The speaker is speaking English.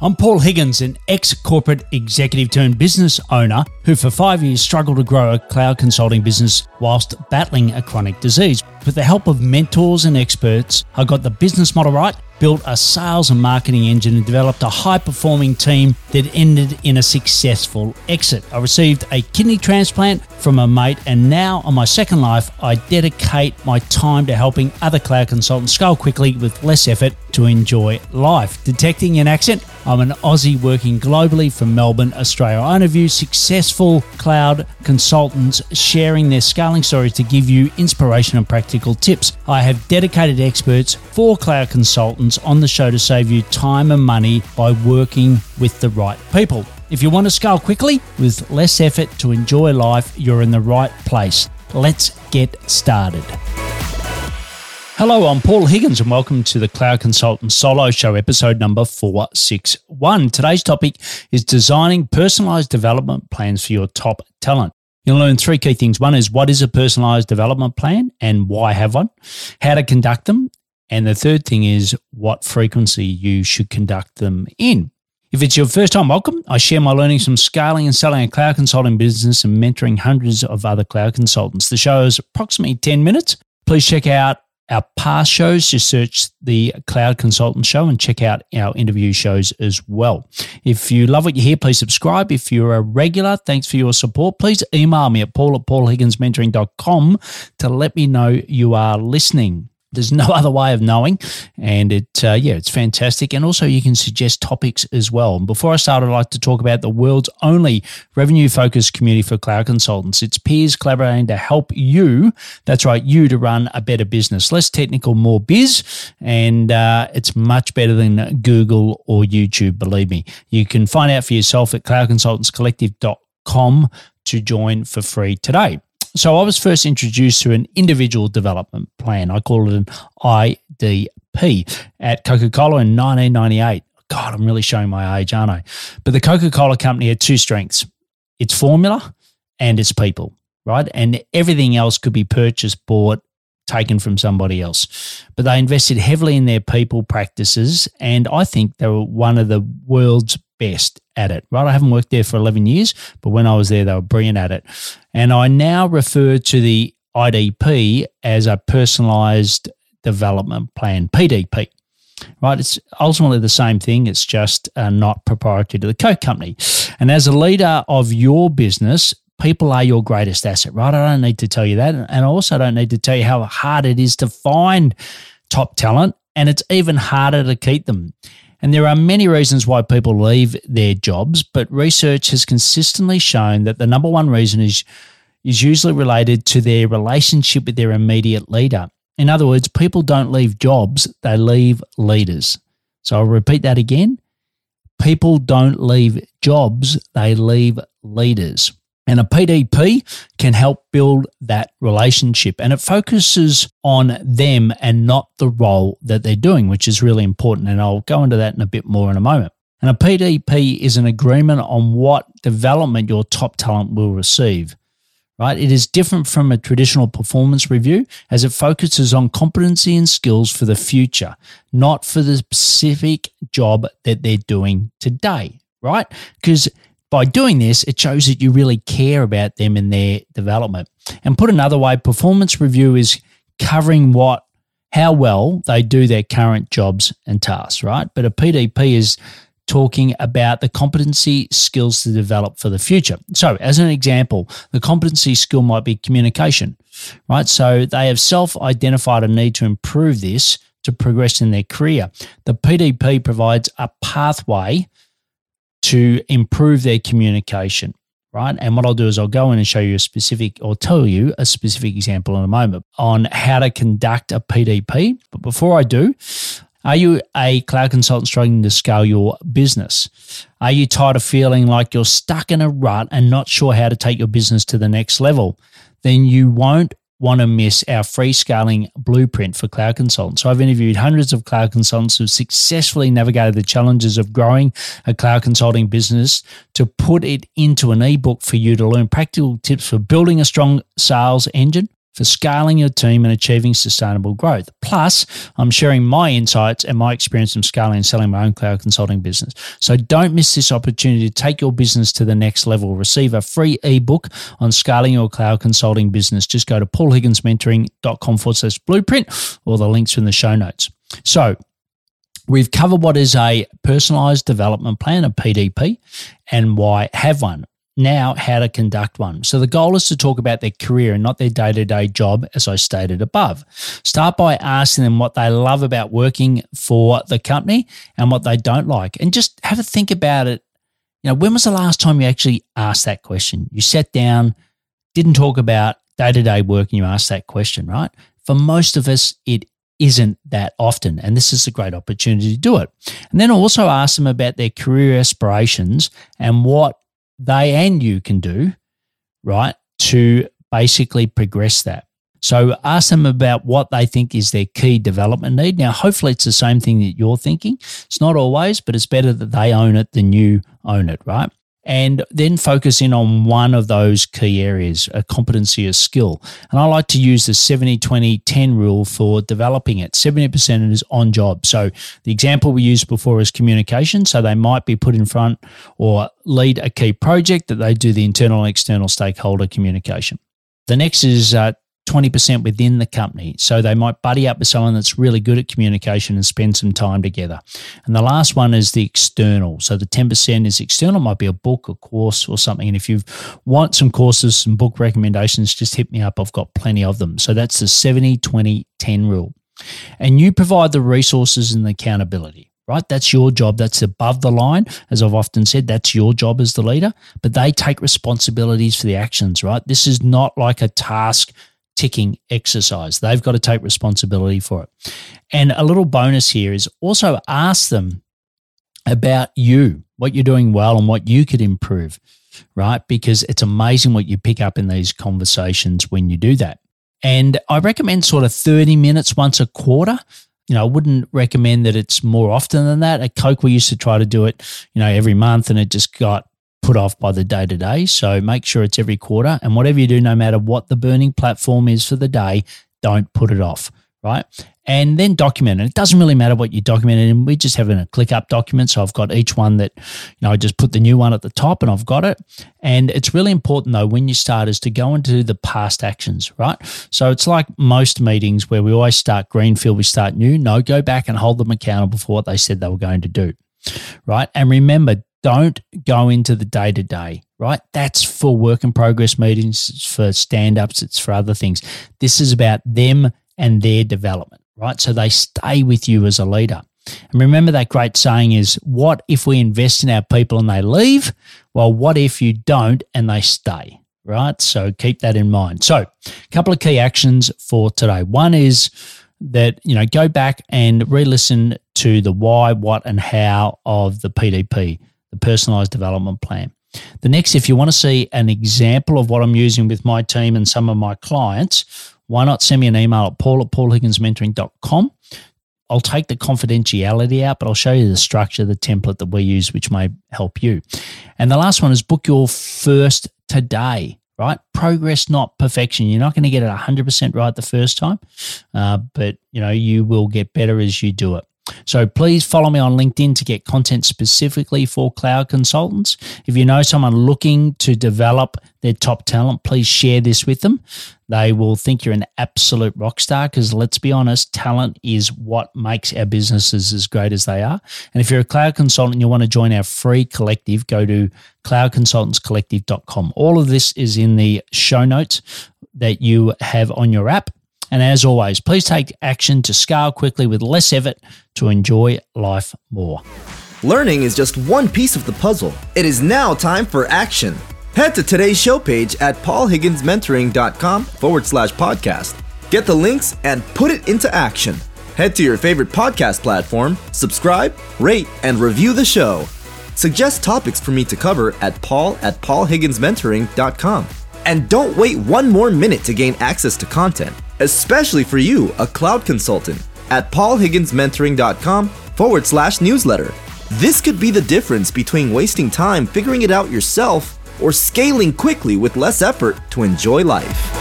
I'm Paul Higgins, an ex corporate executive turned business owner who for five years struggled to grow a cloud consulting business whilst battling a chronic disease. With the help of mentors and experts, I got the business model right built a sales and marketing engine and developed a high performing team that ended in a successful exit. I received a kidney transplant from a mate, and now on my second life, I dedicate my time to helping other cloud consultants scale quickly with less effort to enjoy life. Detecting an accent, I'm an Aussie working globally from Melbourne, Australia. I interview successful cloud consultants sharing their scaling stories to give you inspiration and practical tips. I have dedicated experts for cloud consultants on the show to save you time and money by working with the right people. If you want to scale quickly with less effort to enjoy life, you're in the right place. Let's get started. Hello, I'm Paul Higgins, and welcome to the Cloud Consultant Solo Show, episode number 461. Today's topic is designing personalized development plans for your top talent. You'll learn three key things. One is what is a personalized development plan and why have one, how to conduct them, and the third thing is what frequency you should conduct them in. If it's your first time, welcome. I share my learnings from scaling and selling a cloud consulting business and mentoring hundreds of other cloud consultants. The show is approximately 10 minutes. Please check out our past shows. Just search the Cloud Consultant Show and check out our interview shows as well. If you love what you hear, please subscribe. If you're a regular, thanks for your support. Please email me at paul at paulhigginsmentoring.com to let me know you are listening. There's no other way of knowing, and it uh, yeah, it's fantastic. And also, you can suggest topics as well. And before I start, I'd like to talk about the world's only revenue-focused community for cloud consultants. It's peers collaborating to help you. That's right, you to run a better business. Less technical, more biz, and uh, it's much better than Google or YouTube. Believe me, you can find out for yourself at cloudconsultantscollective.com to join for free today. So I was first introduced to an individual development plan. I call it an IDP at Coca Cola in 1998. God, I'm really showing my age, aren't I? But the Coca Cola company had two strengths its formula and its people, right? And everything else could be purchased, bought, taken from somebody else. But they invested heavily in their people practices. And I think they were one of the world's best at it, right? I haven't worked there for 11 years, but when I was there, they were brilliant at it. And I now refer to the IDP as a personalized development plan, PDP. Right, it's ultimately the same thing. It's just uh, not proprietary to the Coke company. And as a leader of your business, people are your greatest asset, right? I don't need to tell you that. And I also don't need to tell you how hard it is to find top talent, and it's even harder to keep them. And there are many reasons why people leave their jobs, but research has consistently shown that the number one reason is, is usually related to their relationship with their immediate leader. In other words, people don't leave jobs, they leave leaders. So I'll repeat that again. People don't leave jobs, they leave leaders. And a PDP can help build that relationship. And it focuses on them and not the role that they're doing, which is really important. And I'll go into that in a bit more in a moment. And a PDP is an agreement on what development your top talent will receive, right? It is different from a traditional performance review as it focuses on competency and skills for the future, not for the specific job that they're doing today, right? Because by doing this, it shows that you really care about them and their development. And put another way, performance review is covering what how well they do their current jobs and tasks, right? But a PDP is talking about the competency skills to develop for the future. So, as an example, the competency skill might be communication, right? So, they have self identified a need to improve this to progress in their career. The PDP provides a pathway to improve their communication, right? And what I'll do is I'll go in and show you a specific or tell you a specific example in a moment on how to conduct a PDP. But before I do, are you a cloud consultant struggling to scale your business? Are you tired of feeling like you're stuck in a rut and not sure how to take your business to the next level? Then you won't want to miss our free scaling blueprint for cloud consultants. So I've interviewed hundreds of cloud consultants who've successfully navigated the challenges of growing a cloud consulting business to put it into an ebook for you to learn practical tips for building a strong sales engine, for scaling your team and achieving sustainable growth. Plus, I'm sharing my insights and my experience in scaling and selling my own cloud consulting business. So don't miss this opportunity to take your business to the next level. Receive a free ebook on scaling your cloud consulting business. Just go to paulhigginsmentoring.com forward slash blueprint or the links in the show notes. So, We've covered what is a personalized development plan, a PDP, and why have one. Now, how to conduct one. So, the goal is to talk about their career and not their day to day job, as I stated above. Start by asking them what they love about working for the company and what they don't like, and just have a think about it. You know, when was the last time you actually asked that question? You sat down, didn't talk about day to day work, and you asked that question, right? For most of us, it isn't that often. And this is a great opportunity to do it. And then also ask them about their career aspirations and what they and you can do, right, to basically progress that. So ask them about what they think is their key development need. Now, hopefully, it's the same thing that you're thinking. It's not always, but it's better that they own it than you own it, right? And then focus in on one of those key areas, a competency, a skill. And I like to use the 70 20 10 rule for developing it. 70% is on job. So the example we used before is communication. So they might be put in front or lead a key project that they do the internal and external stakeholder communication. The next is uh, 20% within the company. So they might buddy up with someone that's really good at communication and spend some time together. And the last one is the external. So the 10% is external, might be a book, a course, or something. And if you want some courses, some book recommendations, just hit me up. I've got plenty of them. So that's the 70 20 10 rule. And you provide the resources and the accountability right? That's your job. That's above the line. As I've often said, that's your job as the leader, but they take responsibilities for the actions, right? This is not like a task ticking exercise. They've got to take responsibility for it. And a little bonus here is also ask them about you, what you're doing well and what you could improve, right? Because it's amazing what you pick up in these conversations when you do that. And I recommend sort of 30 minutes once a quarter. You know, I wouldn't recommend that it's more often than that. At Coke, we used to try to do it, you know, every month and it just got put off by the day to day. So make sure it's every quarter. And whatever you do, no matter what the burning platform is for the day, don't put it off, right? And then document it. It doesn't really matter what you document it in. We just having a ClickUp document. So I've got each one that, you know, I just put the new one at the top and I've got it. And it's really important though, when you start is to go into the past actions, right? So it's like most meetings where we always start greenfield, we start new. No, go back and hold them accountable for what they said they were going to do right? And remember, don't go into the day to day, right? That's for work in progress meetings, it's for stand ups, it's for other things. This is about them and their development, right? So they stay with you as a leader. And remember that great saying is what if we invest in our people and they leave? Well, what if you don't and they stay, right? So keep that in mind. So, a couple of key actions for today. One is that, you know, go back and re listen to the why, what, and how of the PDP the personalized development plan. The next, if you want to see an example of what I'm using with my team and some of my clients, why not send me an email at paul at paulhigginsmentoring.com. I'll take the confidentiality out, but I'll show you the structure, the template that we use, which may help you. And the last one is book your first today, right? Progress, not perfection. You're not going to get it 100% right the first time, uh, but you know you will get better as you do it. So please follow me on LinkedIn to get content specifically for cloud consultants. If you know someone looking to develop their top talent, please share this with them. They will think you're an absolute rock star because let's be honest, talent is what makes our businesses as great as they are. And if you're a cloud consultant and you want to join our free collective, go to cloudconsultantscollective.com. All of this is in the show notes that you have on your app. And as always, please take action to scale quickly with less effort to enjoy life more. Learning is just one piece of the puzzle. It is now time for action. Head to today's show page at paulhigginsmentoring.com forward slash podcast. Get the links and put it into action. Head to your favorite podcast platform, subscribe, rate, and review the show. Suggest topics for me to cover at paul at paulhigginsmentoring.com. And don't wait one more minute to gain access to content especially for you, a cloud consultant, at paulhigginsmentoring.com forward slash newsletter. This could be the difference between wasting time figuring it out yourself or scaling quickly with less effort to enjoy life.